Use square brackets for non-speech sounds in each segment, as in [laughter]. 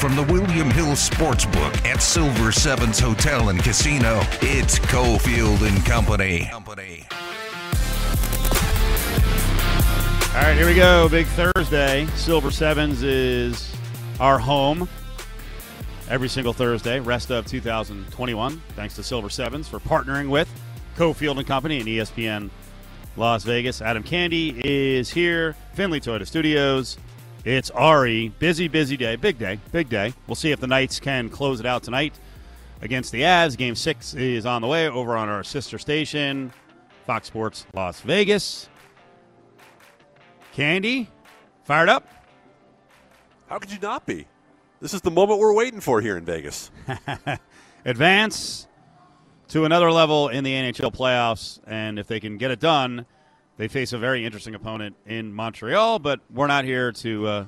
from the William Hill Sportsbook at Silver Sevens Hotel and Casino, it's Cofield and Company. Company. All right, here we go. Big Thursday. Silver Sevens is our home every single Thursday, rest of 2021. Thanks to Silver Sevens for partnering with Cofield and Company and ESPN Las Vegas. Adam Candy is here, Findlay Toyota Studios. It's Ari. Busy, busy day. Big day. Big day. We'll see if the Knights can close it out tonight against the Avs. Game six is on the way over on our sister station, Fox Sports Las Vegas. Candy, fired up? How could you not be? This is the moment we're waiting for here in Vegas. [laughs] Advance to another level in the NHL playoffs, and if they can get it done, they face a very interesting opponent in Montreal. But we're not here to uh,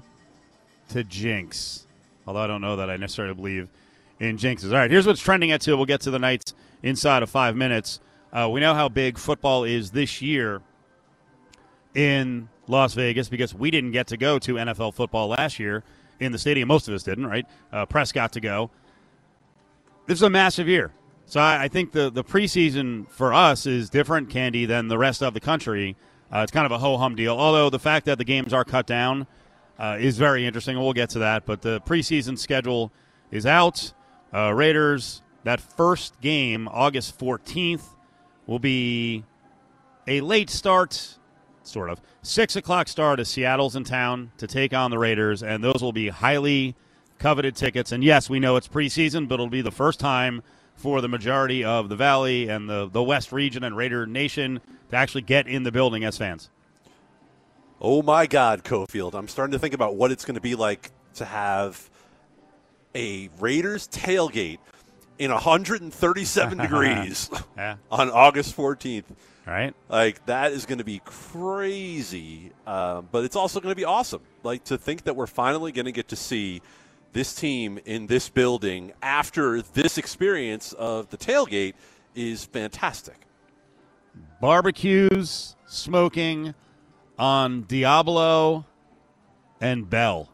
to jinx, although I don't know that I necessarily believe in jinxes. All right, here's what's trending at two. We'll get to the Knights inside of five minutes. Uh, we know how big football is this year in Las Vegas because we didn't get to go to NFL football last year in the stadium. Most of us didn't, right? Uh, Press got to go. This is a massive year. So I, I think the, the preseason for us is different, Candy, than the rest of the country. Uh, it's kind of a ho hum deal. Although the fact that the games are cut down uh, is very interesting, we'll get to that. But the preseason schedule is out. Uh, Raiders, that first game, August 14th, will be a late start, sort of. Six o'clock start as Seattle's in town to take on the Raiders, and those will be highly coveted tickets. And yes, we know it's preseason, but it'll be the first time for the majority of the Valley and the, the West region and Raider Nation to actually get in the building as fans. Oh my God, Cofield! I'm starting to think about what it's going to be like to have a Raiders tailgate in 137 [laughs] degrees Yeah. on August 14th. All right. Like that is going to be crazy, um, but it's also going to be awesome. Like to think that we're finally going to get to see this team in this building after this experience of the tailgate is fantastic. Barbecues, smoking on Diablo and Bell.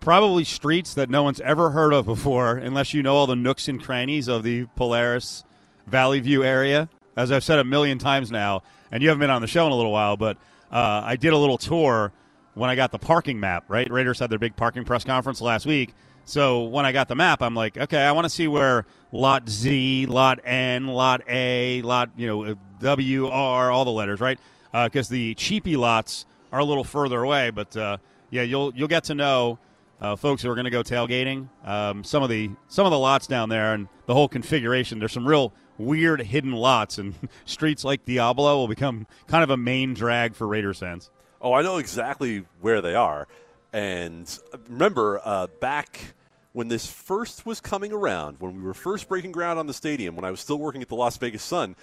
Probably streets that no one's ever heard of before, unless you know all the nooks and crannies of the Polaris Valley View area. As I've said a million times now, and you haven't been on the show in a little while, but uh, I did a little tour when I got the parking map, right? Raiders had their big parking press conference last week. So when I got the map, I'm like, okay, I want to see where lot Z, lot N, lot A, lot, you know, W, R, all the letters, right? Because the cheapy lots are a little further away. But uh, yeah, you'll you'll get to know uh, folks who are going to go tailgating. Um, some of the some of the lots down there and the whole configuration. There's some real weird hidden lots, and [laughs] streets like Diablo will become kind of a main drag for Raiders fans. Oh, I know exactly where they are. And remember, uh, back when this first was coming around, when we were first breaking ground on the stadium, when I was still working at the Las Vegas Sun,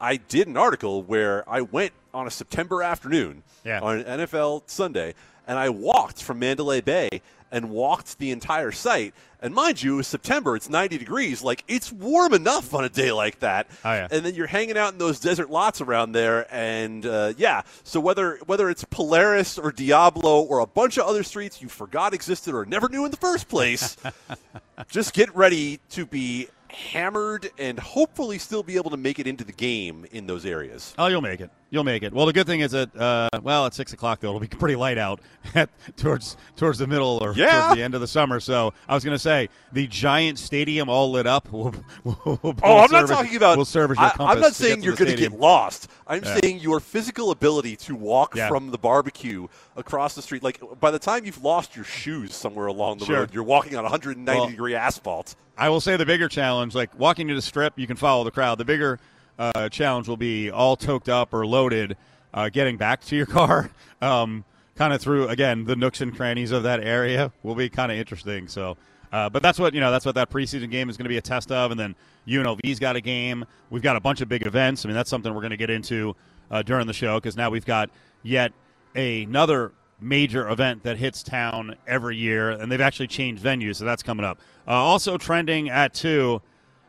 I did an article where I went on a September afternoon Yeah. on an NFL Sunday, and I walked from Mandalay Bay and walked the entire site. And mind you, it's September, it's 90 degrees. Like, it's warm enough on a day like that. Oh, yeah. And then you're hanging out in those desert lots around there, and uh, yeah. So whether whether it's Polaris or Diablo or a bunch of other streets you forgot existed or never knew in the first place, [laughs] just get ready to be hammered and hopefully still be able to make it into the game in those areas. Oh, you'll make it. You'll make it. Well, the good thing is that uh, well, at six o'clock though, it'll be [laughs] pretty light out [laughs] at, towards towards the middle or Yeah. towards the end of the summer. So I was going to say the giant stadium all lit up. [laughs] Will, will, will Oh, I'm serve not talking about. Will serve as your I, I'm not to saying get you're going to get lost. I'm Yeah. saying your physical ability to walk Yeah. from the barbecue across the street. Like by the time you've lost your shoes somewhere along the Sure. road, you're walking on 190 Well, degree asphalt. I will say the bigger challenge, like walking to the strip, you can follow the crowd. The bigger uh, challenge will be all toked up or loaded, uh, getting back to your car. [laughs] Um, kind of through again the nooks and crannies of that area will be kind of interesting. So, uh, but that's what you know. That's what that preseason game is going to be a test of. And then UNLV's got a game. We've got a bunch of big events. I mean, that's something we're going to get into uh, during the show because now we've got yet another major event that hits town every year, and they've actually changed venues, so that's coming up. Uh, also trending at two,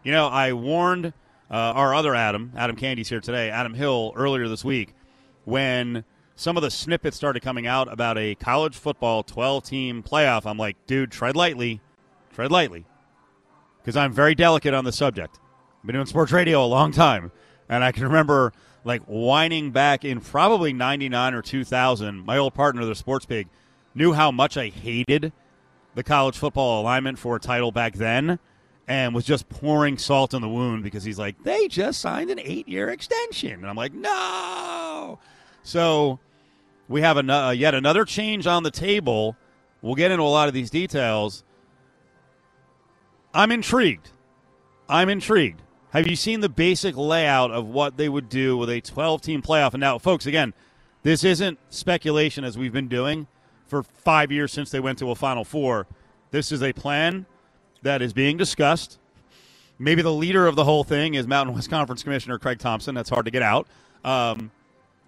you know, I warned uh, our other Adam, Adam Candy's here today, Adam Hill, earlier this week, when some of the snippets started coming out about a college football 12 team playoff. I'm like, dude, tread lightly. tread lightly, because I'm very delicate on the subject. I've been doing sports radio a long time, and I can remember like whining back in probably 99 or 2000. My old partner, the sports pig, knew how much I hated the college football alignment for a title back then and was just pouring salt in the wound because he's like, they just signed an eight year extension. And I'm like, no. So we have a uh, yet another change on the table. We'll get into a lot of these details. I'm intrigued. I'm intrigued. Have you seen the basic layout of what they would do with a 12 team playoff? And now, folks, again, this isn't speculation as we've been doing for five years since they went to a Final Four. This is a plan that is being discussed. Maybe the leader of the whole thing is Mountain West Conference Commissioner Craig Thompson. That's hard to get out. Um,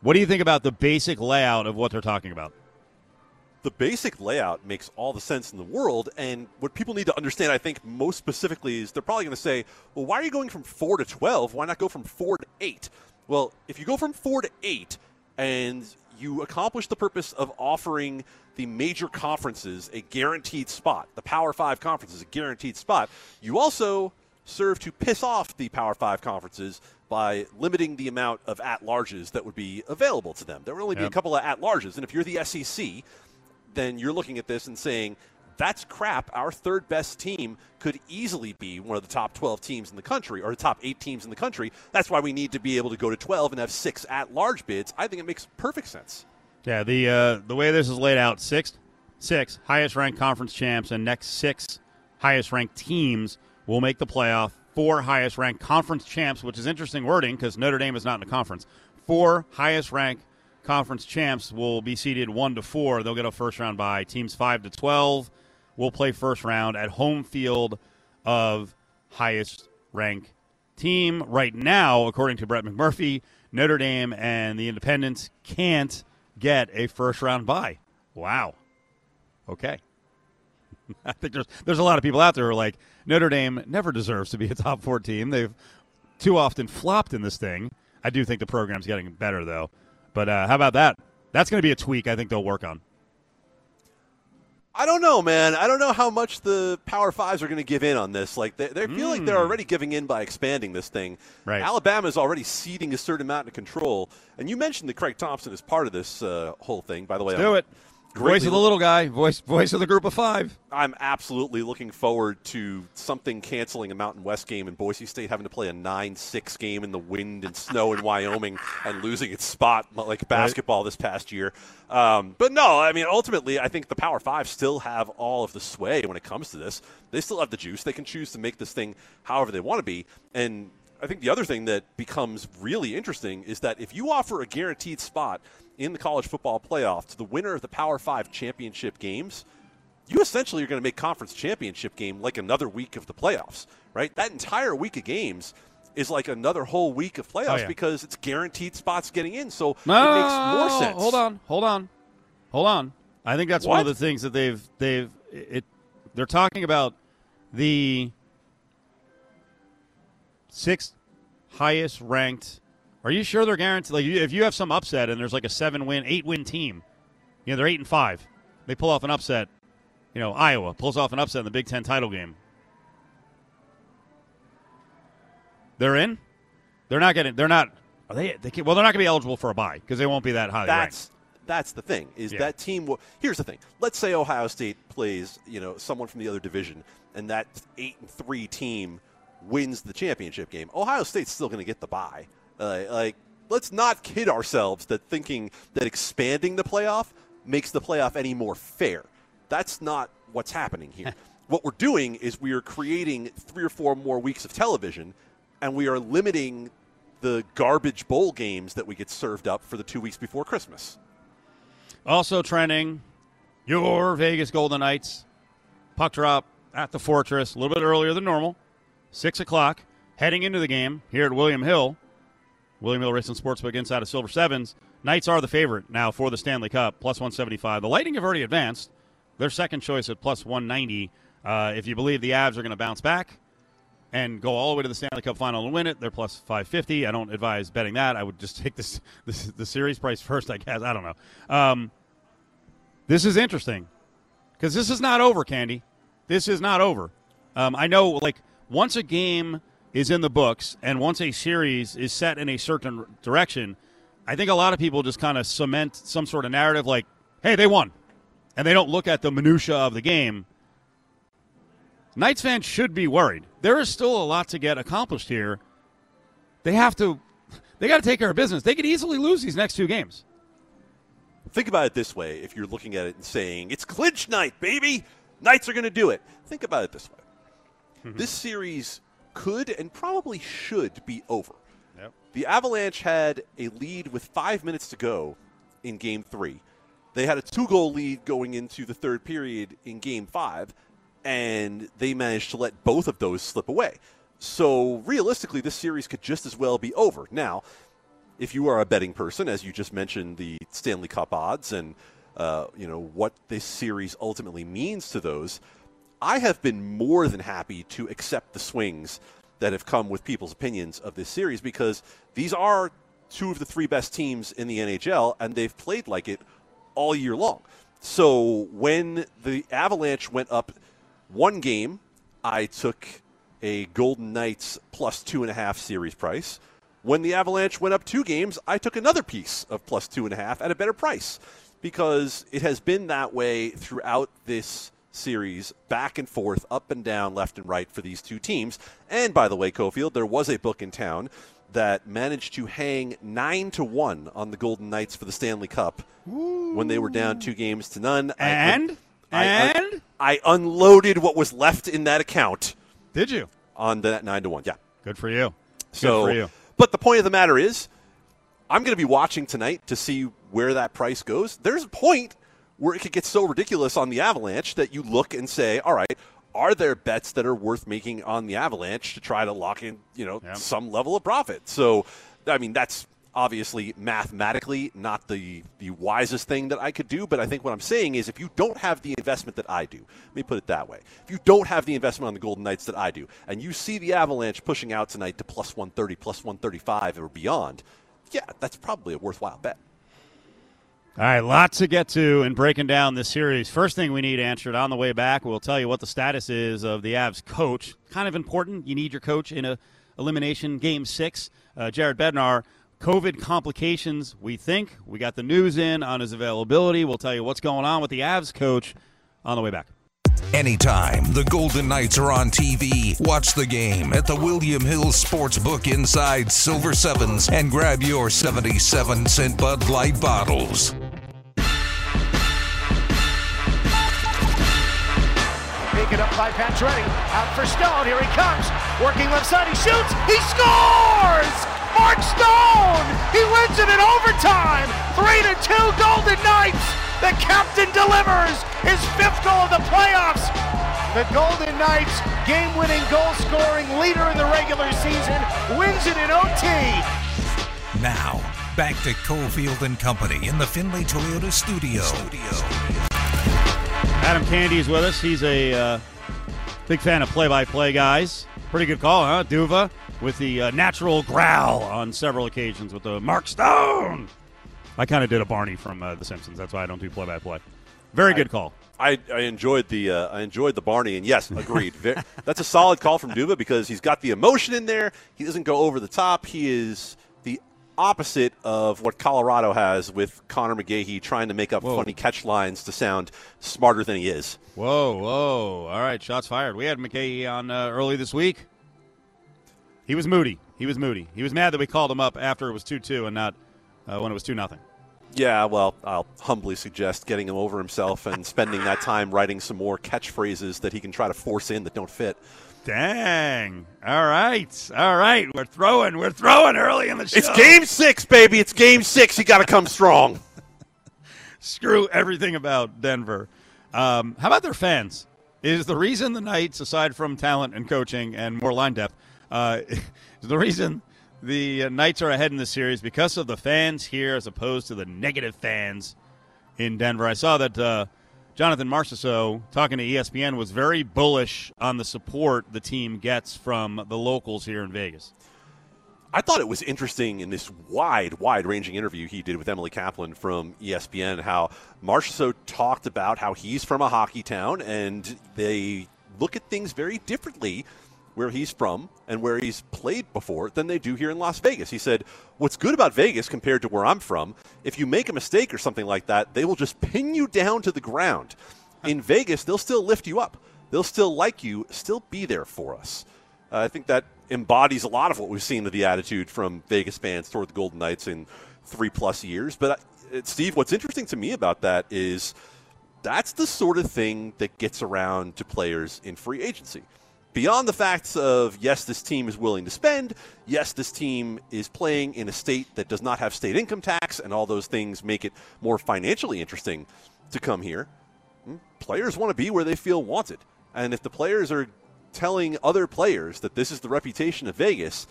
what do you think about the basic layout of what they're talking about? the basic layout makes all the sense in the world. And what people need to understand, I think, most specifically, is they're probably going to say, well, why are you going from 4 to 12? Why not go from 4 to 8? Well, if you go from 4 to 8 and you accomplish the purpose of offering the major conferences a guaranteed spot, the Power 5 conferences a guaranteed spot, you also serve to piss off the Power 5 conferences by limiting the amount of at larges that would be available to them. There would only be a couple of at larges. And if you're the SEC, then you're looking at this and saying, that's crap. Our third best team could easily be one of the top 12 teams in the country or the top eight teams in the country. That's why we need to be able to go to 12 and have six at large bids. I think it makes perfect sense. Yeah, the uh, the way this is laid out, six, six highest ranked conference champs and next six highest ranked teams will make the playoff. Four highest ranked conference champs, which is interesting wording because Notre Dame is not in a conference. Four highest ranked conference champs will be seeded one to four. They'll get a first round by Teams five to twelve will play first round at home field of highest rank team. Right now, according to Brett McMurphy, Notre Dame and the Independents can't get a first round bye. Wow. Okay. [laughs] I think there's there's a lot of people out there who are like Notre Dame never deserves to be a top four team. They've too often flopped in this thing. I do think the program's getting better though. But uh, how about that? That's going to be a tweak I think they'll work on. I don't know, man. I don't know how much the Power Fives are going to give in on this. Like they, they feel mm. like they're hmm. already giving in by expanding this thing. Right. Alabama is already ceding a certain amount of control. And you mentioned that Craig Thompson is part of this uh, whole thing. By the way, Let's do it. Voice of the little guy, voice voice of the group of five. I'm absolutely looking forward to something canceling a Mountain West game and Boise State having to play a 9-6 game in the wind and snow in Wyoming [laughs] and losing its spot like basketball right. this past year. Um, but no, I mean, ultimately, I think the Power Five still have all of the sway when it comes to this. They still have the juice. They can choose to make this thing however they want to be. And I think the other thing that becomes really interesting is that if you offer a guaranteed spot – in the college football playoff to the winner of the Power Five championship games, you essentially are going to make conference championship game like another week of the playoffs, right? That entire week of games is like another whole week of playoffs oh, yeah. because it's guaranteed spots getting in. So no, it makes more sense. Hold on, hold on, hold on. I think that's what? one of the things that they've they've it. They're talking about the sixth highest ranked are you sure they're guaranteed? Like, if you have some upset and there's like a seven win, eight win team, you know, they're eight and five. They pull off an upset. You know, Iowa pulls off an upset in the Big Ten title game. They're in. They're not getting. They're not. Are they? they can, well, they're not going to be eligible for a bye because they won't be that high. That's ranked. that's the thing. Is yeah. that team? Here's the thing. Let's say Ohio State plays, you know, someone from the other division, and that eight and three team wins the championship game. Ohio State's still going to get the bye. Uh, like, let's not kid ourselves that thinking that expanding the playoff makes the playoff any more fair. That's not what's happening here. [laughs] what we're doing is we are creating three or four more weeks of television, and we are limiting the garbage bowl games that we get served up for the two weeks before Christmas. Also trending, your Vegas Golden Knights puck drop at the Fortress a little bit earlier than normal, six o'clock. Heading into the game here at William Hill, William Hill Racing Sportsbook inside of Silver Sevens. Knights are the favorite now for the Stanley Cup, plus 175. The Lightning have already advanced. Their second choice at plus 190. Uh, if you believe the Avs are going to bounce back and go all the way to the Stanley Cup final and win it, they're plus 550. I don't advise betting that. I would just [laughs] take this, this the series price first, I guess. I don't know. Um, this is interesting because this is not over, Candy. This is not over. Um, I know, like, once a game is in the books and once a series is set in a certain direction, I think a lot of people just kind of cement some sort of narrative like, hey, they won. And they don't look at the minutia of the game. Knights fans should be worried. There is still a lot to get accomplished here. They have to they got to take care of business. They could easily lose these next two games. Think about it this way if you're looking at it and saying, it's clinch night, baby. Knights are going to do it. Think about it this way. Mm-hmm. This series could and probably should be over. Yep. The Avalanche had a lead with five minutes to go in game three. They had a two goal lead going into the third period in game five, and they managed to let both of those slip away. So realistically, this series could just as well be over. Now, if you are a betting person, as you just mentioned, the Stanley Cup odds and uh, you know what this series ultimately means to those, I have been more than happy to accept the swings that have come with people's opinions of this series because these are two of the three best teams in the NHL, and they've played like it all year long. So when the Avalanche went up one game, I took a Golden Knights plus two and a half series price. When the Avalanche went up two games, I took another piece of plus two and a half at a better price because it has been that way throughout this series, back and forth, up and down, left and right for these two teams. And by the way, Cofield, there was a book in town that managed to hang nine to one on the Golden Knights for the Stanley Cup Ooh. when they were down two games to none. And I, and I, I unloaded what was left in that account did you? On that nine to one, yeah. Good for you. So, Good for you. But the point of the matter is, I'm going to be watching tonight to see where that price goes. There's a point where it could get so ridiculous on the Avalanche that you look and say, all right, are there bets that are worth making on the Avalanche to try to lock in, you know, some level of profit? So, I mean, that's obviously mathematically not the, the wisest thing that I could do, but I think what I'm saying is if you don't have the investment that I do, let me put it that way. If you don't have the investment on the Golden Knights that I do, and you see the Avalanche pushing out tonight to plus 130, plus 135 or beyond, yeah, that's probably a worthwhile bet. All right, lots to get to in breaking down this series. First thing we need answered on the way back, we'll tell you what the status is of the Avs coach. Kind of important. You need your coach in a elimination game six. Uh, Jared Bednar COVID complications, we think. We got the news in on his availability. We'll tell you what's going on with the Avs coach on the way back. Anytime the Golden Knights are on TV, watch the game at the William Hill Sportsbook inside Silver Sevens and grab your 77 cent Bud Light bottles. Taken up by Pacioretty. Out for Stone. Here he comes. Working left side. He shoots. He scores! Mark Stone! He wins it in overtime! 3 to 2 Golden Knights! The captain delivers his fifth goal of the playoffs! The Golden Knights, game winning goal scoring leader in the regular season, wins it in OT. Now, back to Cofield and Company in the Findlay Toyota studio. studio. Adam Candy is with us. He's a uh, big fan of play by play guys. Pretty good call, huh? D'Uva with the uh, natural growl on several occasions with the Mark Stone. I kind of did a Barney from uh, The Simpsons. That's why I don't do play by play. Very good call. I, I enjoyed the uh, I enjoyed the Barney, and yes, agreed. That's a solid call from D'Uva because he's got the emotion in there. He doesn't go over the top. He is the opposite of what Colorado has with Conor McGahey trying to make up whoa. funny catch lines to sound smarter than he is. Whoa, whoa! All right, shots fired. We had McGahey on uh, early this week. He was moody. He was moody. He was mad that we called him up after it was two two and not uh, when it was two nothing. Yeah, well, I'll humbly suggest getting him over himself and [laughs] spending that time writing some more catchphrases that he can try to force in that don't fit. Dang. All right. All right. We're throwing. We're throwing early in the show. It's game six, baby. It's game six. You got to come strong. [laughs] Screw everything about Denver. Um, how about their fans? Is the reason the Knights, aside from talent and coaching and more line depth, uh, [laughs] the reason the uh, Knights are ahead in the series because of the fans here as opposed to the negative fans in Denver. I saw that uh, Jonathan Marchessault, talking to ESPN, was very bullish on the support the team gets from the locals here in Vegas. I thought it was interesting in this wide, wide ranging interview he did with Emily Kaplan from ESPN how Marchessault talked about how he's from a hockey town and they look at things very differently where he's from and where he's played before than they do here in Las Vegas. He said, What's good about Vegas compared to where I'm from, if you make a mistake or something like that, they will just pin you down to the ground. In Vegas, they'll still lift you up, they'll still like you, still be there for us. Uh, I think that embodies a lot of what we've seen of the attitude from Vegas fans toward the Golden Knights in three plus years. But, uh, Steve, what's interesting to me about that is that's the sort of thing that gets around to players in free agency beyond the facts of yes, this team is willing to spend, yes, this team is playing in a state that does not have state income tax, and all those things make it more financially interesting to come here. Hmm, players want to be where they feel wanted. And if the players are telling other players that this is the reputation of Vegas,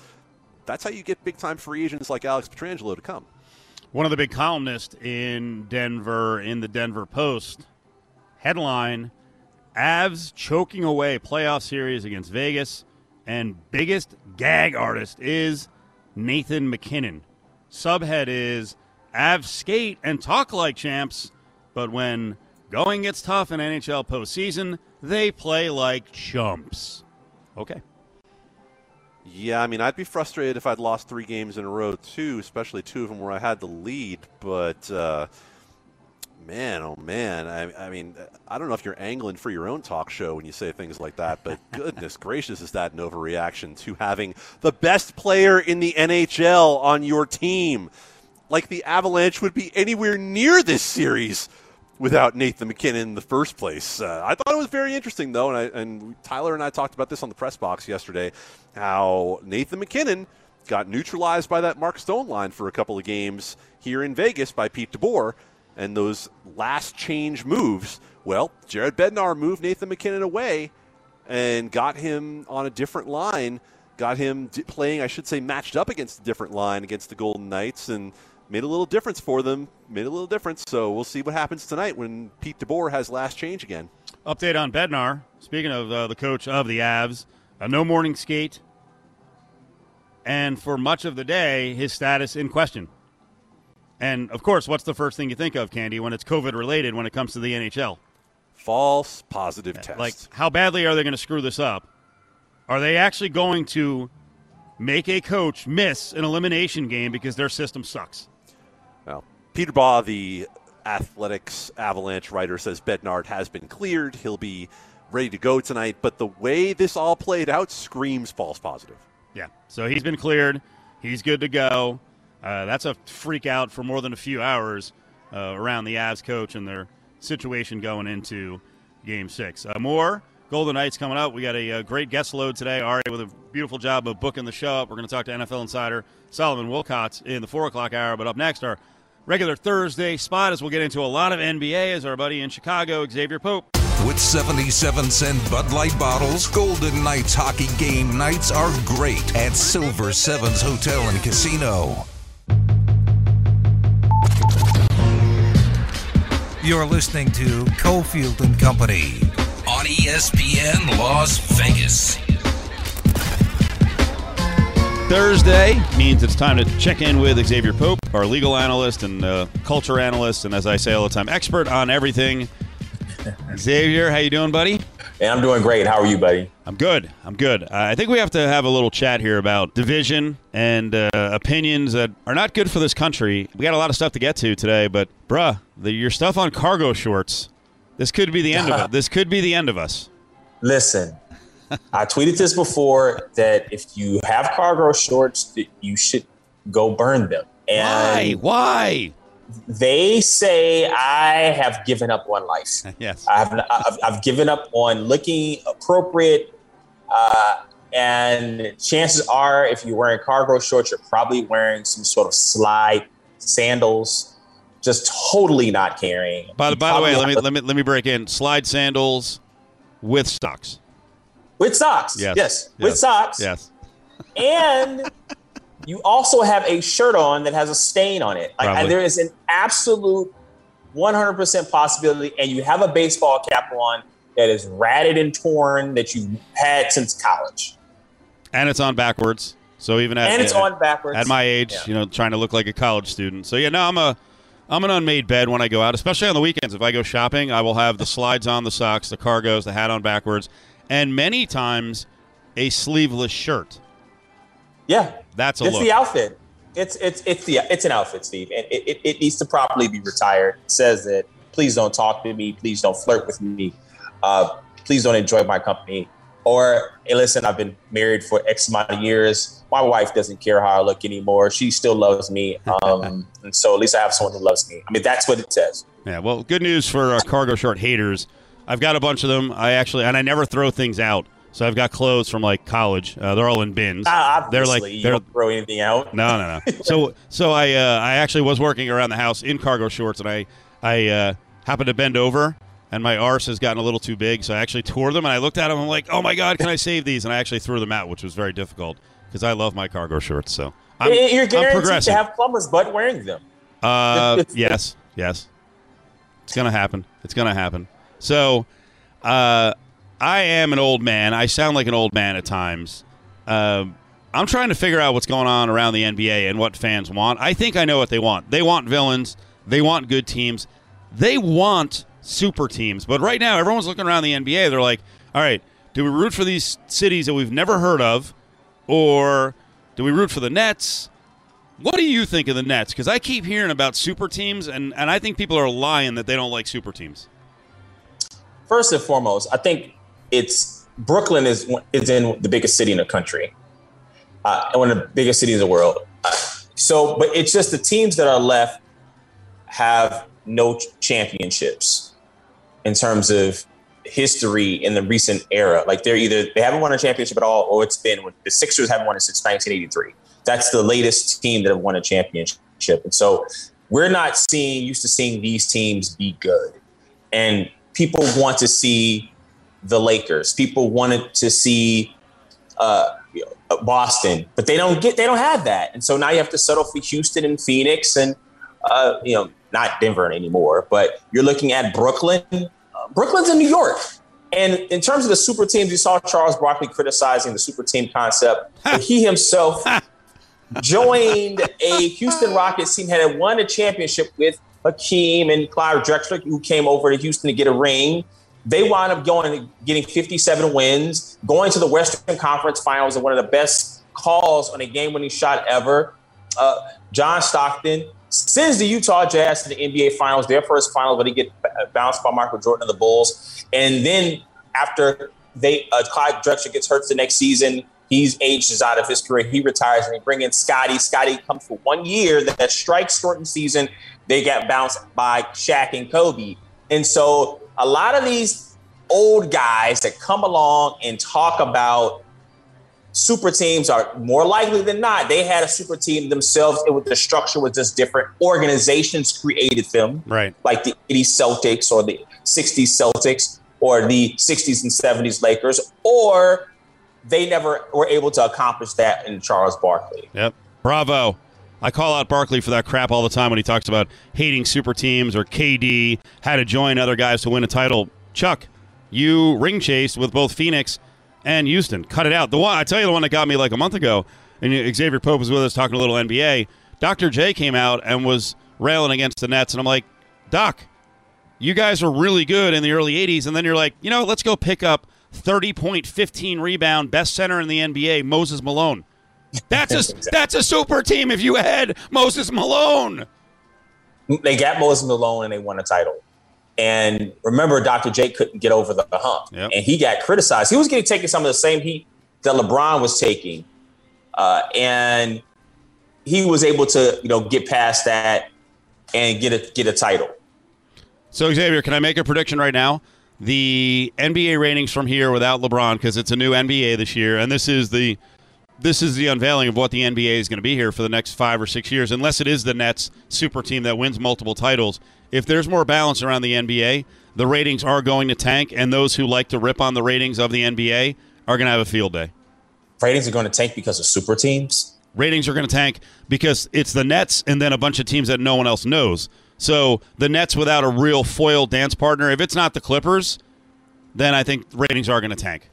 that's how you get big time free agents like Alex Pietrangelo to come. One of the big columnists in Denver, in the Denver Post, headline Avs choking away playoff series against Vegas, and biggest gag artist is Nathan MacKinnon. Subhead is Avs skate and talk like champs, but when going gets tough in NHL postseason, they play like chumps. Okay. Yeah, I mean, I'd be frustrated if I'd lost three games in a row, too, especially two of them where I had the lead, but. Uh, Man, oh man. I, I, mean, I don't know if you're angling for your own talk show when you say things like that, but [laughs] goodness gracious, is that an overreaction to having the best player in the NHL on your team? Like the Avalanche would be anywhere near this series without Nathan MacKinnon in the first place. Uh, I thought it was very interesting, though, and, I, and Tyler and I talked about this on the press box yesterday how Nathan MacKinnon got neutralized by that Mark Stone line for a couple of games here in Vegas by Pete DeBoer and those last change moves, well, Jared Bednar moved Nathan MacKinnon away and got him on a different line, got him playing, I should say, matched up against a different line against the Golden Knights, and made a little difference for them. Made a little difference. So we'll see what happens tonight when Pete DeBoer has last change again. Update on Bednar. Speaking of uh, the coach of the Avs, a no morning skate, and for much of the day, his status in question. And of course, what's the first thing you think of, Candy, when it's COVID related when it comes to the NHL? False positive test. Like, how badly are they going to screw this up? Are they actually going to make a coach miss an elimination game because their system sucks? Well, Peter Baugh, the Athletic's avalanche writer, says Bednar has been cleared. He'll be ready to go tonight. But the way this all played out screams false positive. Yeah. So he's been cleared. He's good to go. Uh, that's a freak out for more than a few hours uh, around the Avs coach and their situation going into Game Six. Uh, more Golden Knights coming up. We got a, a, uh, great guest load today. Ari with a beautiful job of booking the show up. We're going to talk to NFL insider Solomon Wilcots in the four o'clock hour. But up next, our regular Thursday spot as we'll get into a lot of NBA as our buddy in Chicago, Xavier Pope. With 77 cent Bud Light bottles, Golden Knights hockey game nights are great at Silver Sevens Hotel and Casino. You're listening to Cofield and Company on ESPN Las Vegas. Thursday means it's time to check in with Xavier Pope, our legal analyst and uh, culture analyst, and as I say all the time, expert on everything. [laughs] Xavier, how you doing, buddy? Hey, I'm doing great. How are you, buddy? I'm good. I'm good. Uh, I think we have to have a little chat here about division and uh, opinions that are not good for this country. We got a lot of stuff to get to today, but bruh, the, your stuff on cargo shorts. This could be the end of it. [laughs] This could be the end of us. Listen, I tweeted this before that if you have cargo shorts, that you should go burn them. And Why? Why? They say I have given up on life. [laughs] yes, I've, I've, I've given up on looking appropriate. Uh, and chances are, if you're wearing cargo shorts, you're probably wearing some sort of slide sandals, just totally not caring. By, by the way, let me let me let me break in slide sandals with socks. With socks, yes, yes. yes. with socks, yes, [laughs] and you also have a shirt on that has a stain on it. Like, and there is an absolute 100% possibility, and you have a baseball cap on that is ratted and torn that you've had since college. And it's on backwards. So even at, and it's at, on backwards. At my age, yeah. you know, trying to look like a college student. So yeah, no, I'm a I'm an unmade bed when I go out, especially on the weekends. If I go shopping, I will have the slides on, the socks, the cargos, the hat on backwards, and many times a sleeveless shirt. Yeah, that's a it's look. the outfit. It's it's it's the it's an outfit, Steve, and it, it, it needs to properly be retired. It says that please don't talk to me, please don't flirt with me, uh, please don't enjoy my company, or hey, listen, I've been married for X amount of years. My wife doesn't care how I look anymore. She still loves me, um, [laughs] and so at least I have someone who loves me. I mean, that's what it says. Yeah, well, good news for our cargo short haters. I've got a bunch of them. I actually, and I never throw things out. So I've got clothes from like college. Uh, they're all in bins. Uh, they're like you they're don't throw anything out. no, no, no. [laughs] so so I uh, I actually was working around the house in cargo shorts, and I I uh, happened to bend over, and my arse has gotten a little too big, so I actually tore them, and I looked at them, I'm like, oh my god, can I save these? And I actually threw them out, which was very difficult because I love my cargo shorts. So I'm, You're I'm guaranteed progressing. to have plumber's butt wearing them. Uh, [laughs] yes, yes. It's gonna happen. It's gonna happen. So, uh, I am an old man. I sound like an old man at times. Uh, I'm trying to figure out what's going on around the NBA and what fans want. I think I know what they want. They want villains. They want good teams. They want super teams. But right now, everyone's looking around the NBA. They're like, all right, do we root for these cities that we've never heard of, or do we root for the Nets? What do you think of the Nets? Because I keep hearing about super teams, and, and I think people are lying that they don't like super teams. First and foremost, I think it's Brooklyn is is in the biggest city in the country, uh, one of the biggest cities in the world. Uh, so, but it's just the teams that are left have no championships in terms of history in the recent era. Like they're either they haven't won a championship at all, or it's been the Sixers haven't won it since 1983. That's the latest team that have won a championship, and so we're not seeing used to seeing these teams be good, and people want to see the Lakers. People wanted to see uh, Boston, but they don't get they don't have that, and so now you have to settle for Houston and Phoenix, and uh, you know not Denver anymore. But you're looking at Brooklyn. Uh, Brooklyn's in New York. And in terms of the super teams, you saw Charles Barkley criticizing the super team concept. but he himself [laughs] joined a Houston Rockets team, had won a championship with Hakeem and Clyde Drexler, who came over to Houston to get a ring. They wind up going getting 57 wins, going to the Western Conference Finals, and one of the best calls on a game-winning shot ever. Uh, John Stockton sends the Utah Jazz to the NBA Finals, their first final, but he get bounced by Michael Jordan of the Bulls. And then after they uh, Clyde Drexler gets hurt the next season, he's aged is out of his career. He retires, and they bring in Scottie. Scottie comes for one year. That, that strike shortened season, they got bounced by Shaq and Kobe. And so a lot of these old guys that come along and talk about super teams are more likely than not they had a super team themselves it was the structure was just different organizations created them Right. like the 80s celtics or the 60s celtics or the 60s and 70s lakers or they never were able to accomplish that in charles barkley Yep. Bravo. I call out Barkley for that crap all the time when he talks about hating super teams or KD, how to join other guys to win a title. Chuck, you ring chased with both Phoenix and Houston. Cut it out. The one I tell you, the one that got me like a month ago, and Xavier Pope was with us talking a little NBA. Dr. J came out and was railing against the Nets, and I'm like, Doc, you guys were really good in the early 80s, and then you're like, you know, let's go pick up 30 point, 15 rebound, best center in the NBA, Moses Malone. That's a [laughs] that's a super team if you had Moses Malone. they got Moses Malone and they won a title. And remember, Dr. J couldn't get over the hump, Yep. and he got criticized. He was getting taking some of the same heat that LeBron was taking, uh, and he was able to, you know, get past that and get a get a title. So Xavier, can I make a prediction right now? The NBA ratings from here without LeBron because it's a new NBA this year, and this is the this is the unveiling of what the NBA is going to be here for the next five or six years, unless it is the Nets super team that wins multiple titles. If there's more balance around the NBA, the ratings are going to tank, and those who like to rip on the ratings of the NBA are going to have a field day. Ratings are going to tank because of super teams. ratings are going to tank because it's the Nets and then a bunch of teams that no one else knows. So the Nets without a real foil dance partner, if it's not the Clippers, then I think ratings are going to tank.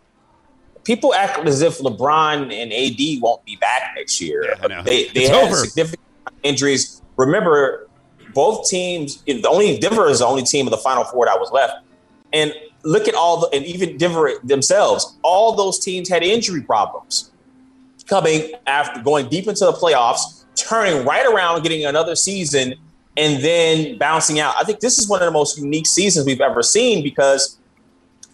People act as if LeBron and AD won't be back next year. Yeah. They they It's had over. significant injuries. Remember, both teams. The only Denver is the only team of the Final Four that was left, and look at all the, and even Denver themselves, all those teams had injury problems coming after going deep into the playoffs, turning right around, getting another season, and then bouncing out. I think this is one of the most unique seasons we've ever seen because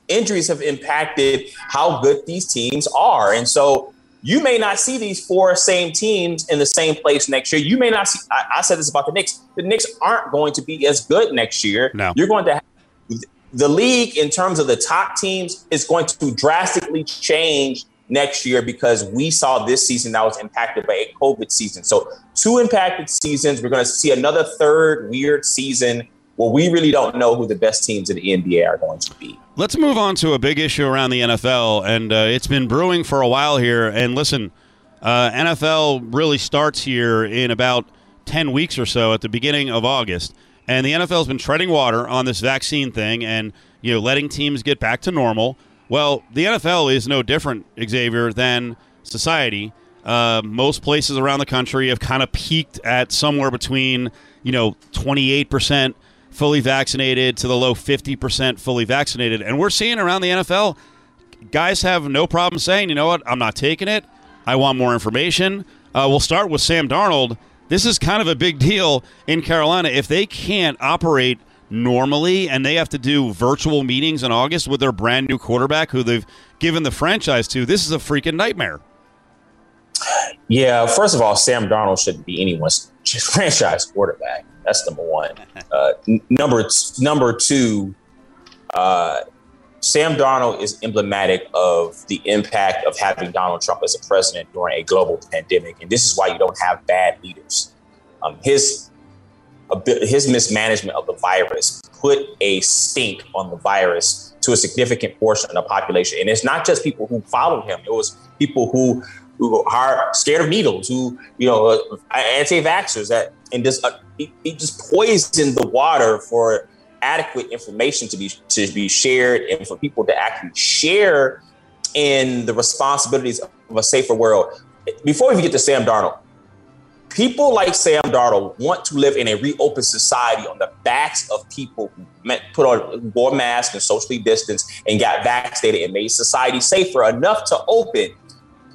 injuries have impacted how good these teams are. And so you may not see these four same teams in the same place next year. You may not see, I, I said this about the Knicks. The Knicks aren't going to be as good next year. No. You're going to have the league in terms of the top teams is going to drastically change next year because we saw this season that was impacted by a COVID season. So two impacted seasons. We're going to see another third weird season where we really don't know who the best teams in the NBA are going to be. Let's move on to a big issue around the NFL, and uh, it's been brewing for a while here. And listen, uh, NFL really starts here in about 10 weeks or so at the beginning of August. And the NFL's been treading water on this vaccine thing and you know letting teams get back to normal. Well, the NFL is no different, Xavier, than society. Uh, most places around the country have kind of peaked at somewhere between you know 28 percent fully vaccinated to the low 50% fully vaccinated. And we're seeing around the NFL, guys have no problem saying, you know what, I'm not taking it. I want more information. Uh, we'll start with Sam Darnold. This is kind of a big deal in Carolina. If they can't operate normally and they have to do virtual meetings in August with their brand new quarterback who they've given the franchise to, this is a freaking nightmare. Yeah, first of all, Sam Darnold shouldn't be anyone's [laughs] franchise quarterback. That's number one. Uh, number t- number two, uh, Sam Darnold is emblematic of the impact of having Donald Trump as a president during a global pandemic, and this is why you don't have bad leaders. Um, his his mismanagement of the virus put a stink on the virus to a significant portion of the population, and it's not just people who followed him; it was people who who are scared of needles, who you know, uh, anti-vaxxers, that and just uh, he, just poisoned the water for adequate information to be to be shared and for people to actually share in the responsibilities of a safer world. Before we get to Sam Darnold, people like Sam Darnold want to live in a reopened society on the backs of people who put on wore masks and socially distanced and got vaccinated and made society safer enough to open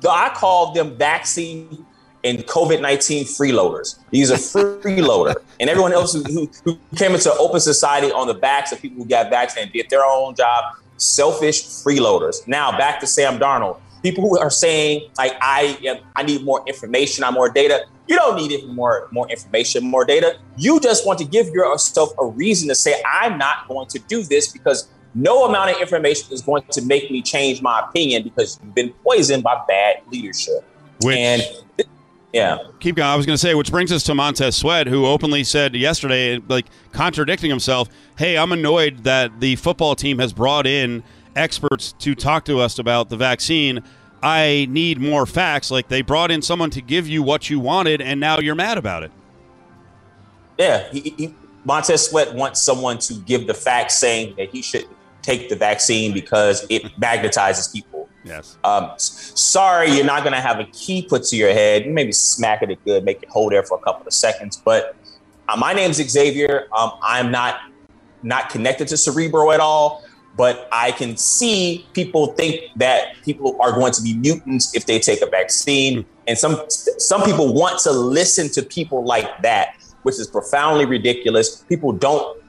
Though I call them vaccine and COVID 19 freeloaders. He's a freeloader. and everyone else who, who, who, came into open society on the backs of people who got vaccinated did their own job, selfish freeloaders. Now, back to Sam Darnold. People who are saying, like, I am, I need more information, I more data. You don't need more, more information, more data. You just want to give yourself a reason to say, I'm not going to do this because no amount of information is going to make me change my opinion because you've been poisoned by bad leadership. Which, and yeah, keep going. I was going to say, which brings us to Montez Sweat, who openly said yesterday, like contradicting himself, "Hey, I'm annoyed that the football team has brought in experts to talk to us about the vaccine." I need more facts. Like they brought in someone to give you what you wanted, and now you're mad about it. Yeah, he, he, Montez Sweat wants someone to give the facts saying that he should take the vaccine because it magnetizes people. Yes. Um, sorry, you're not going to have a key put to your head. Maybe smack it good, make it hold there for a couple of seconds. But uh, my name's Xavier. Um, I'm not not connected to Cerebro at all, but I can see people think that people are going to be mutants if they take a vaccine, and some some people want to listen to people like that, which is profoundly ridiculous. People don't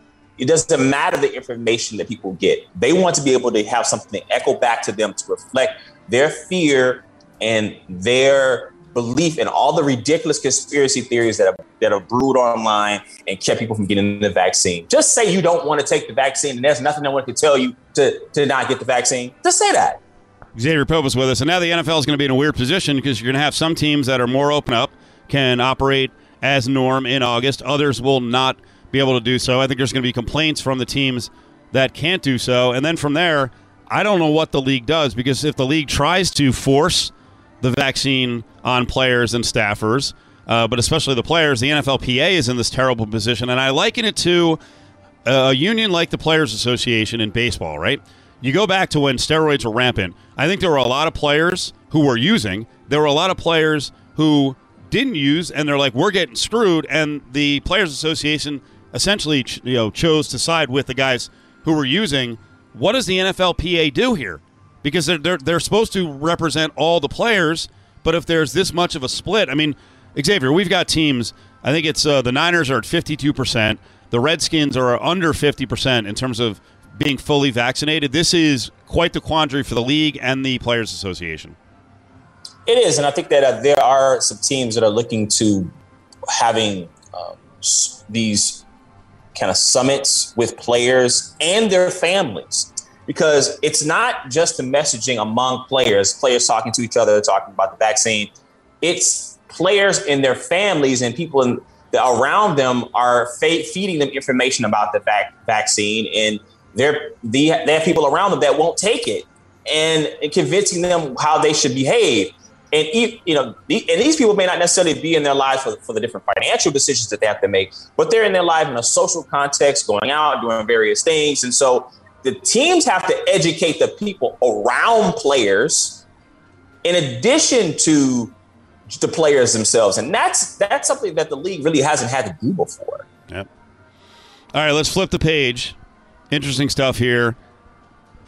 it doesn't matter the information that people get. They want to be able to have something to echo back to them to reflect their fear and their belief in all the ridiculous conspiracy theories that have, that have brewed online and kept people from getting the vaccine. Just say you don't want to take the vaccine and there's nothing no one can tell you to, to not get the vaccine. Just say that. Xavier Pope is with us. And now the NFL is going to be in a weird position because you're going to have some teams that are more open up, can operate as norm in August. Others will not – be able to do so. I think there's going to be complaints from the teams that can't do so. And then from there, I don't know what the league does because if the league tries to force the vaccine on players and staffers, uh, but especially the players, the NFLPA is in this terrible position. And I liken it to a union like the Players Association in baseball, right? You go back to when steroids were rampant. I think there were a lot of players who were using, there were a lot of players who didn't use, and they're like, we're getting screwed. And the Players Association essentially you know chose to side with the guys who were using what does the NFLPA do here? Because they're, they're, they're supposed to represent all the players, but if there's this much of a split, I mean, Xavier, we've got teams. I think it's uh, the Niners are at 52%. The Redskins are under 50% in terms of being fully vaccinated. This is quite the quandary for the league and the Players Association. It is, and I think that uh, there are some teams that are looking to having um, these kind of summits with players and their families. Because it's not just the messaging among players, players talking to each other, talking about the vaccine. It's players and their families and people in, around them are feeding them information about the vac- vaccine, and they're the, they have people around them that won't take it, and convincing them how they should behave and you know, and these people may not necessarily be in their lives for, for the different financial decisions that they have to make, but they're in their life in a social context, going out, doing various things, and so the teams have to educate the people around players, in addition to the players themselves, and that's that's something that the league really hasn't had to do before. Yep. All right, let's flip the page. Interesting stuff here.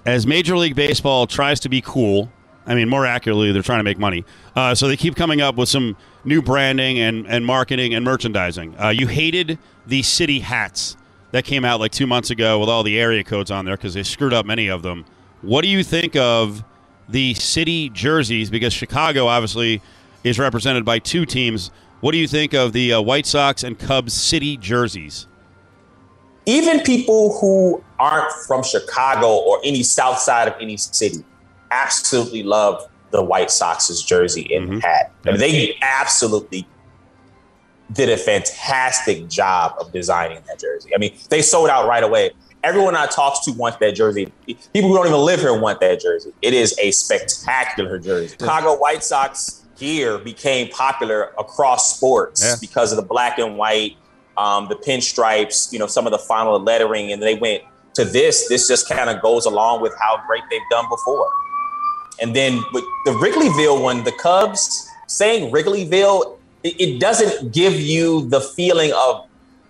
As Major League Baseball tries to be cool I mean, more accurately, they're trying to make money. Uh, so they keep coming up with some new branding and, and marketing and merchandising. Uh, you hated the city hats that came out like two months ago with all the area codes on there because they screwed up many of them. What do you think of the city jerseys? Because Chicago obviously is represented by two teams. What do you think of the uh, White Sox and Cubs city jerseys? Even people who aren't from Chicago or any south side of any city absolutely love the White Sox's jersey and mm-hmm. hat. I mean, they absolutely did a fantastic job of designing that jersey. I mean, they sold out right away. Everyone I talked to wants that jersey. People who don't even live here want that jersey. It is a spectacular jersey. Chicago White Sox gear became popular across sports yeah. because of the black and white, um, the pinstripes, you know, some of the final lettering, and they went to this. This just kind of goes along with how great they've done before. And then with the Wrigleyville one, the Cubs saying Wrigleyville, it, it doesn't give you the feeling of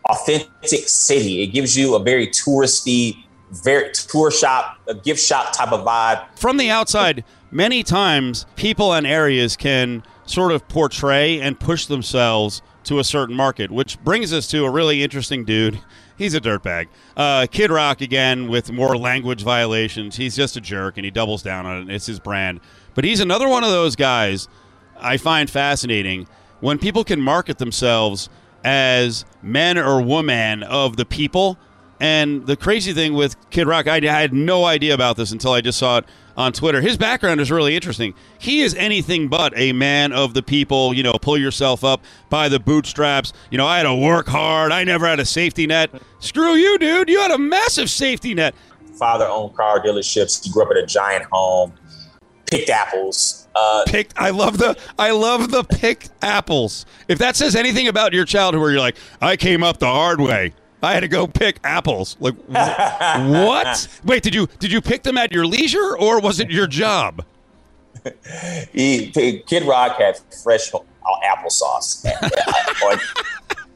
authentic city. It gives you a very touristy, very tour shop, a gift shop type of vibe. From the outside, many times people and areas can sort of portray and push themselves to a certain market, which brings us to a really interesting dude he's a dirtbag. Uh, Kid Rock again with more language violations. He's just a jerk, and he doubles down on it. It's his brand. But he's another one of those guys I find fascinating when people can market themselves as men or woman of the people. And the crazy thing with Kid Rock, I, I had no idea about this until I just saw it on Twitter. His background is really interesting. He is anything but a man of the people, you know, pull yourself up by the bootstraps. You know, I had to work hard. I never had a safety net. Screw you, dude. You had a massive safety net. Father owned car dealerships. He grew up in a giant home. Picked apples. Uh, picked. I love the. I love the picked apples. If that says anything about your childhood, where you're like, I came up the hard way. I had to go pick apples. Like what? [laughs] Wait, did you did you pick them at your leisure or was it your job? [laughs] he, Kid Rock had fresh applesauce. [laughs]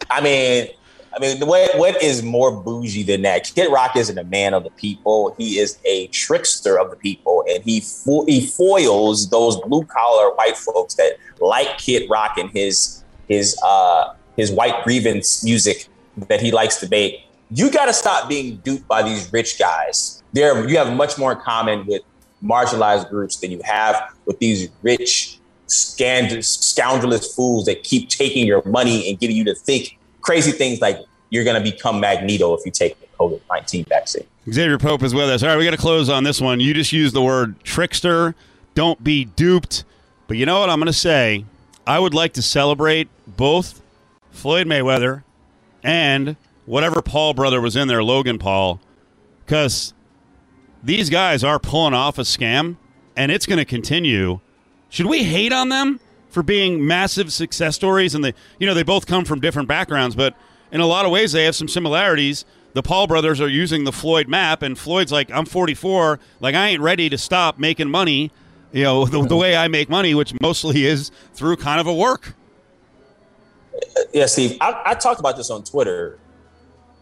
I mean, I mean, what what is more bougie than that? Kid Rock isn't a man of the people. He is a trickster of the people, and he fo- he foils those blue collar white folks that like Kid Rock and his his uh, his white grievance music that he likes to make. You got to stop being duped by these rich guys. There, you have much more in common with marginalized groups than you have with these rich, scoundrelous fools that keep taking your money and getting you to think crazy things like you're going to become Magneto if you take the COVID 19 vaccine. Xavier Pope is with us. All right, we got to close on this one. You just used the word trickster. Don't be duped. But you know what I'm going to say? I would like to celebrate both Floyd Mayweather and whatever Paul brother was in there, Logan Paul, because these guys are pulling off a scam and it's going to continue. Should we hate on them for being massive success stories? And they, you know, they both come from different backgrounds, but in a lot of ways they have some similarities. The Paul brothers are using the Floyd map, and Floyd's like, I'm 44, like I ain't ready to stop making money. You know, [laughs] the, the way I make money, which mostly is through kind of a work yeah, Steve, I, I talked about this on Twitter.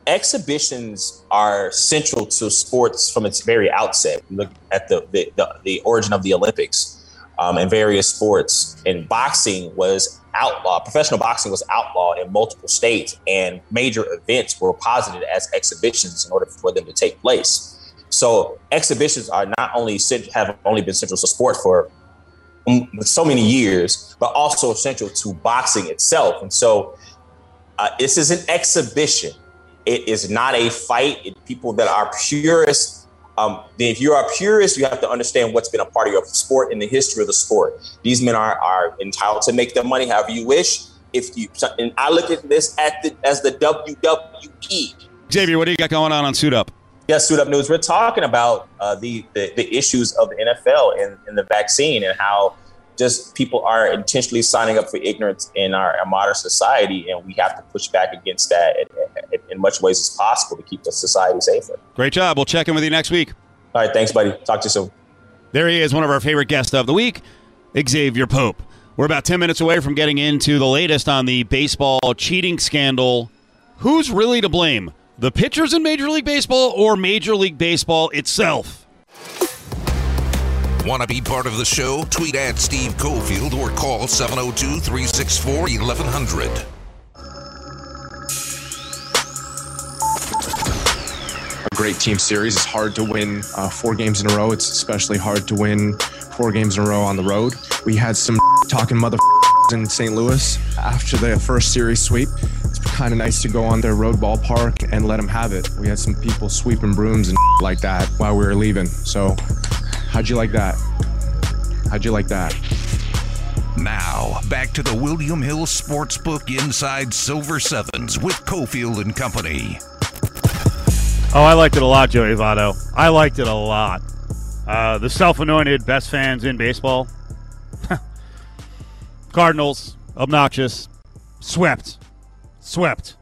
exhibitions are central to sports from its very outset. Look at the the, the, the origin of the Olympics um, and various sports. And boxing was outlawed. Professional boxing was outlawed in multiple states, and major events were posited as exhibitions in order for them to take place. So exhibitions are not only have only been central to sport for so many years, but also essential to boxing itself. And so uh, this is an exhibition. It is not a fight. It, people that are purists, um, if you're a purist, you have to understand what's been a part of your sport and the history of the sport. These men are, are entitled to make their money however you wish. If you and I look at this at the, as the WWE. Xavier, what do you got going on on Suit Up? Yes, Suit Up News. We're talking about uh, the, the, the issues of the NFL and, and the vaccine and how just people are intentionally signing up for ignorance in our, our modern society, and we have to push back against that in, in, in much ways as possible to keep the society safer. Great job. We'll check in with you next week. All right, thanks, buddy. Talk to you soon. There he is, one of our favorite guests of the week, Xavier Pope. We're about 10 minutes away from getting into the latest on the baseball cheating scandal. Who's really to blame? The pitchers in Major League Baseball or Major League Baseball itself? Want to be part of the show? Tweet at Steve Cofield or call 702 364 1100. A great team series. It's hard to win uh, four games in a row. It's especially hard to win four games in a row on the road. We had some talking mother in St. Louis after the first series sweep. It's kind of nice to go on their road ballpark and let them have it. We had some people sweeping brooms and [laughs] like that while we were leaving. So How'd you like that? How'd you like that? Now, back to the William Hill Sportsbook Inside Silver Sevens with Cofield and Company. Oh, I liked it a lot, Joey Votto. I liked it a lot. Uh, the self-anointed best fans in baseball. [laughs] Cardinals, obnoxious, swept, swept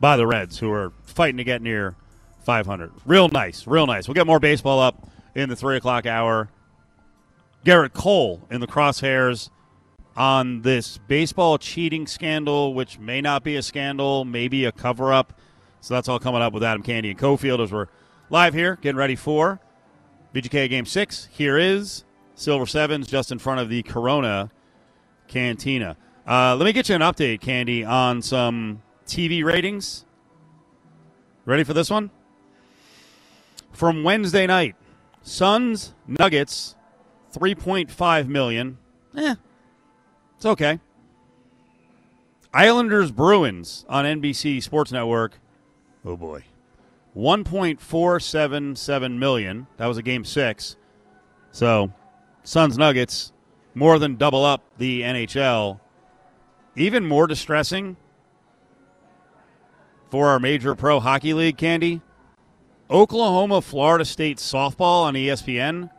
by the Reds, who are fighting to get near 500. Real nice, real nice. We'll get more baseball up in the three o'clock hour. Gerrit Cole in the crosshairs on this baseball cheating scandal, which may not be a scandal, maybe a cover up. So that's all coming up with Adam Candee and Cofield as we're live here, getting ready for VGK Game 6. Here is Silver Sevens just in front of the Corona Cantina. Uh, let me get you an update, Candee, on some TV ratings. Ready for this one? From Wednesday night, Suns Nuggets 3.5 million. Eh. It's okay. Islanders Bruins on NBC Sports Network. Oh boy. 1.477 million. That was a game 6. So, Suns Nuggets more than double up the NHL. Even more distressing for our major pro hockey league, Candee, Oklahoma Florida State softball on ESPN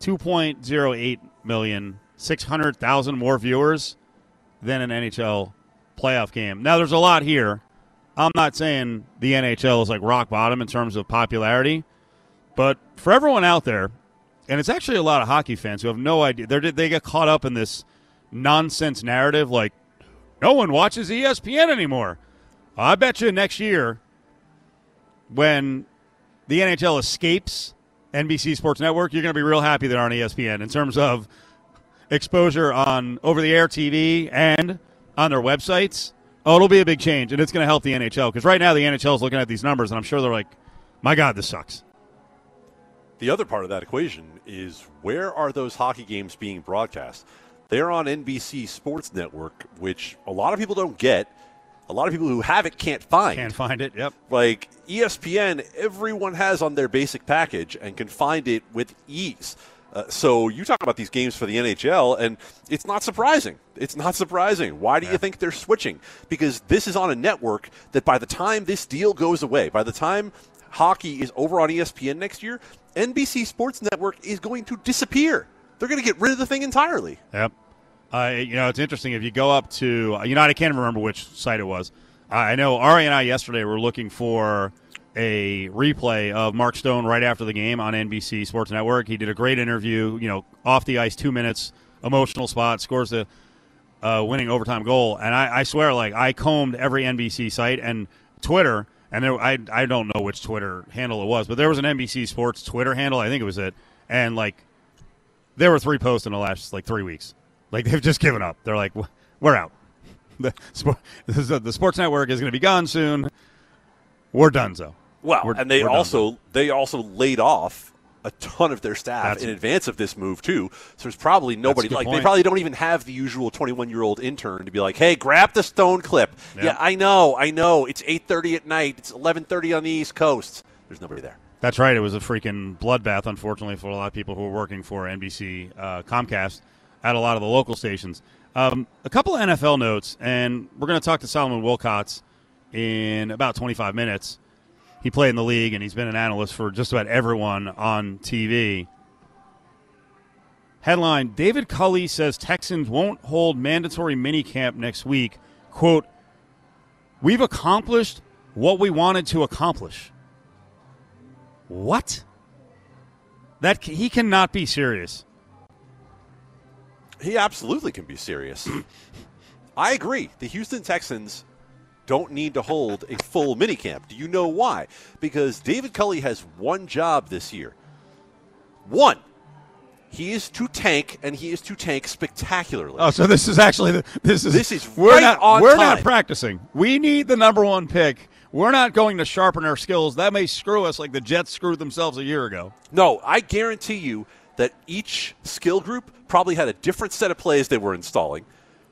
2.08 million, 600,000 more viewers than an NHL playoff game. Now there's a lot here. I'm not saying the NHL is like rock bottom in terms of popularity, but for everyone out there, and it's actually a lot of hockey fans who have no idea. They they get caught up in this nonsense narrative like no one watches ESPN anymore. I bet you next year when the NHL escapes NBC Sports Network, you're going to be real happy they're on ESPN in terms of exposure on over the air TV and on their websites. Oh, it'll be a big change, and it's going to help the NHL because right now the NHL is looking at these numbers, and I'm sure they're like, "My God, this sucks." The other part of that equation is where are those hockey games being broadcast? They're on NBC Sports Network, which a lot of people don't get a lot of people who have it can't find. Can't find it. Yep. Like ESPN, everyone has on their basic package and can find it with ease. Uh, so you talk about these games for the NHL, and it's not surprising. It's not surprising. Why do yeah. you think they're switching? Because this is on a network that by the time this deal goes away, by the time hockey is over on ESPN next year, NBC Sports Network is going to disappear. They're going to get rid of the thing entirely. Yep. Uh, you know, it's interesting. If you go up to, you know, I can't remember which site it was. I know Ari and I yesterday were looking for a replay of Mark Stone right after the game on NBC Sports Network. He did a great interview, you know, off the ice, two minutes, emotional spot, scores the uh, winning overtime goal. And I, I, swear, like, I combed every NBC site, and Twitter, and there, I I don't know which Twitter handle it was, but there was an NBC Sports Twitter handle. I think it was it, and like there were three posts in the last like three weeks. Like they've just given up. They're like, we're out. [laughs] The, the sports network is going to be gone soon. We're done, so. Well, we're, and they also they also laid off a ton of their staff That's in advance of this move too. So there's probably nobody like point. they probably don't even have the usual 21 year old intern to be like, "Hey, grab the stone clip." Yep. Yeah, I know, I know. It's 8:30 at night. It's 11:30 on the East Coast. There's nobody there. That's right. It was a freaking bloodbath, unfortunately, for a lot of people who were working for NBC uh, Comcast at a lot of the local stations. Um, a couple of NFL notes, and we're going to talk to Solomon Wilcots in about 25 minutes. He played in the league, and he's been an analyst for just about everyone on TV. Headline David Culley says Texans won't hold mandatory minicamp next week. Quote, We've accomplished what we wanted to accomplish. What? That he cannot be serious. He absolutely can be serious. [clears throat] I agree. The Houston Texans don't need to hold a full minicamp. Do you know why? Because David Culley has one job this year. One. He is to tank, and he is to tank spectacularly. Oh, so this is actually the, this is This is we're right not we're time. not practicing. We need the number one pick. We're not going to sharpen our skills. That may screw us like the Jets screwed themselves a year ago. No, I guarantee you that each skill group probably had a different set of plays they were installing.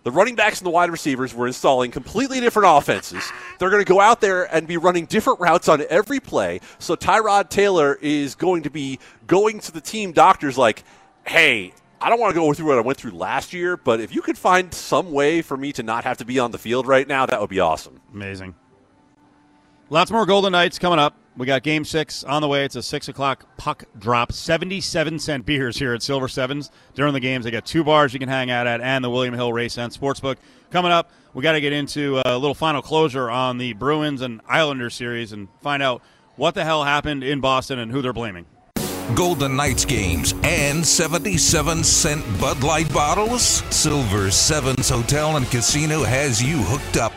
The running backs and the wide receivers were installing completely different offenses. They're going to go out there and be running different routes on every play. So Tyrod Taylor is going to be going to the team doctors like, hey, I don't want to go through what I went through last year, but if you could find some way for me to not have to be on the field right now, that would be awesome. Amazing. Lots more Golden Knights coming up. We got Game Six on the way. It's a six o'clock puck drop. Seventy-seven cent beers here at Silver Sevens during the games. They got two bars you can hang out at, and the William Hill Race and Sportsbook coming up. We got to get into a little final closure on the Bruins and Islanders series and find out what the hell happened in Boston and who they're blaming. Golden Knights games and 77 cent Bud Light bottles? Silver Sevens Hotel and Casino has you hooked up.